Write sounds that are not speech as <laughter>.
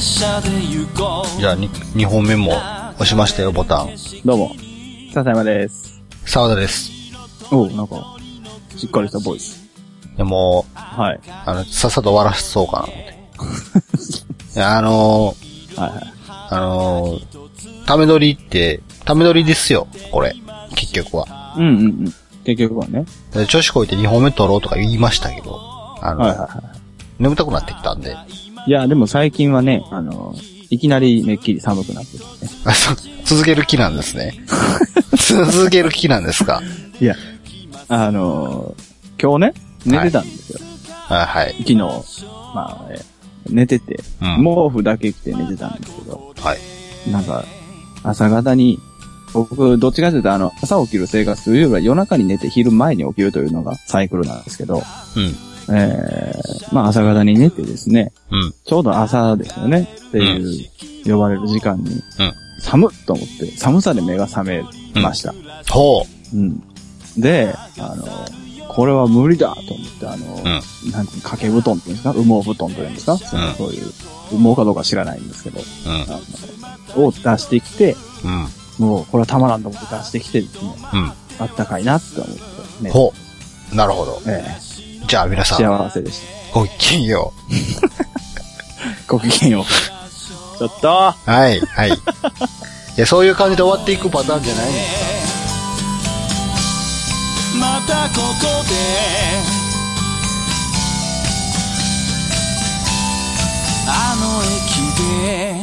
じゃあ、2本目も押しましたよ、ボタン。どうも、笹山です。沢田です。おう、なんか、しっかりしたボイス。でも、はい。あの、さっさと終わらそうかなあのー、はいはい。あのー、ため撮りって、ため撮りですよ、これ。結局は。うんうんうん。結局はね。で調子こいて2本目撮ろうとか言いましたけど、あの、はいはいは眠たくなってきたんで。い。いや、でも最近はね、あの、いきなりめっきり寒くなってきてね。あそ続ける気なんですね。<laughs> 続ける気なんですか？いや、あの、今日ね、寝てたんですよ。あはい。昨日、まあ、え寝てて、うん毛布だけ着て寝てたんですけど、はい。なんか、朝方に、僕、どっちかというと、あの、朝起きる生活というよりは夜中に寝て昼前に起きるというのがサイクルなんですけど、うん。えー、まあ朝方に寝てですね、うん。ちょうど朝ですよね、っていう、呼ばれる時間に、うん寒っと思って、寒さで目が覚めました。ほうん。で、あの、これは無理だと思って、あの、う。うん。なんていうの掛け布団っていうんですか？羽毛布団というんですか、うんそういう、羽毛かどうか知らないんですけど、うん。あの、を出してきて、うん。もうこれはたまらんと思って出してきてですね、うん。あったかいなって思って、ね。ほう。なるほど。えじゃあ皆えさん、幸せでした。ごきげんよ <laughs> ごきげんよう。ちょっとう。はい、はい。いや、そういう感じで終わっていくパターンじゃないのまたここであの駅で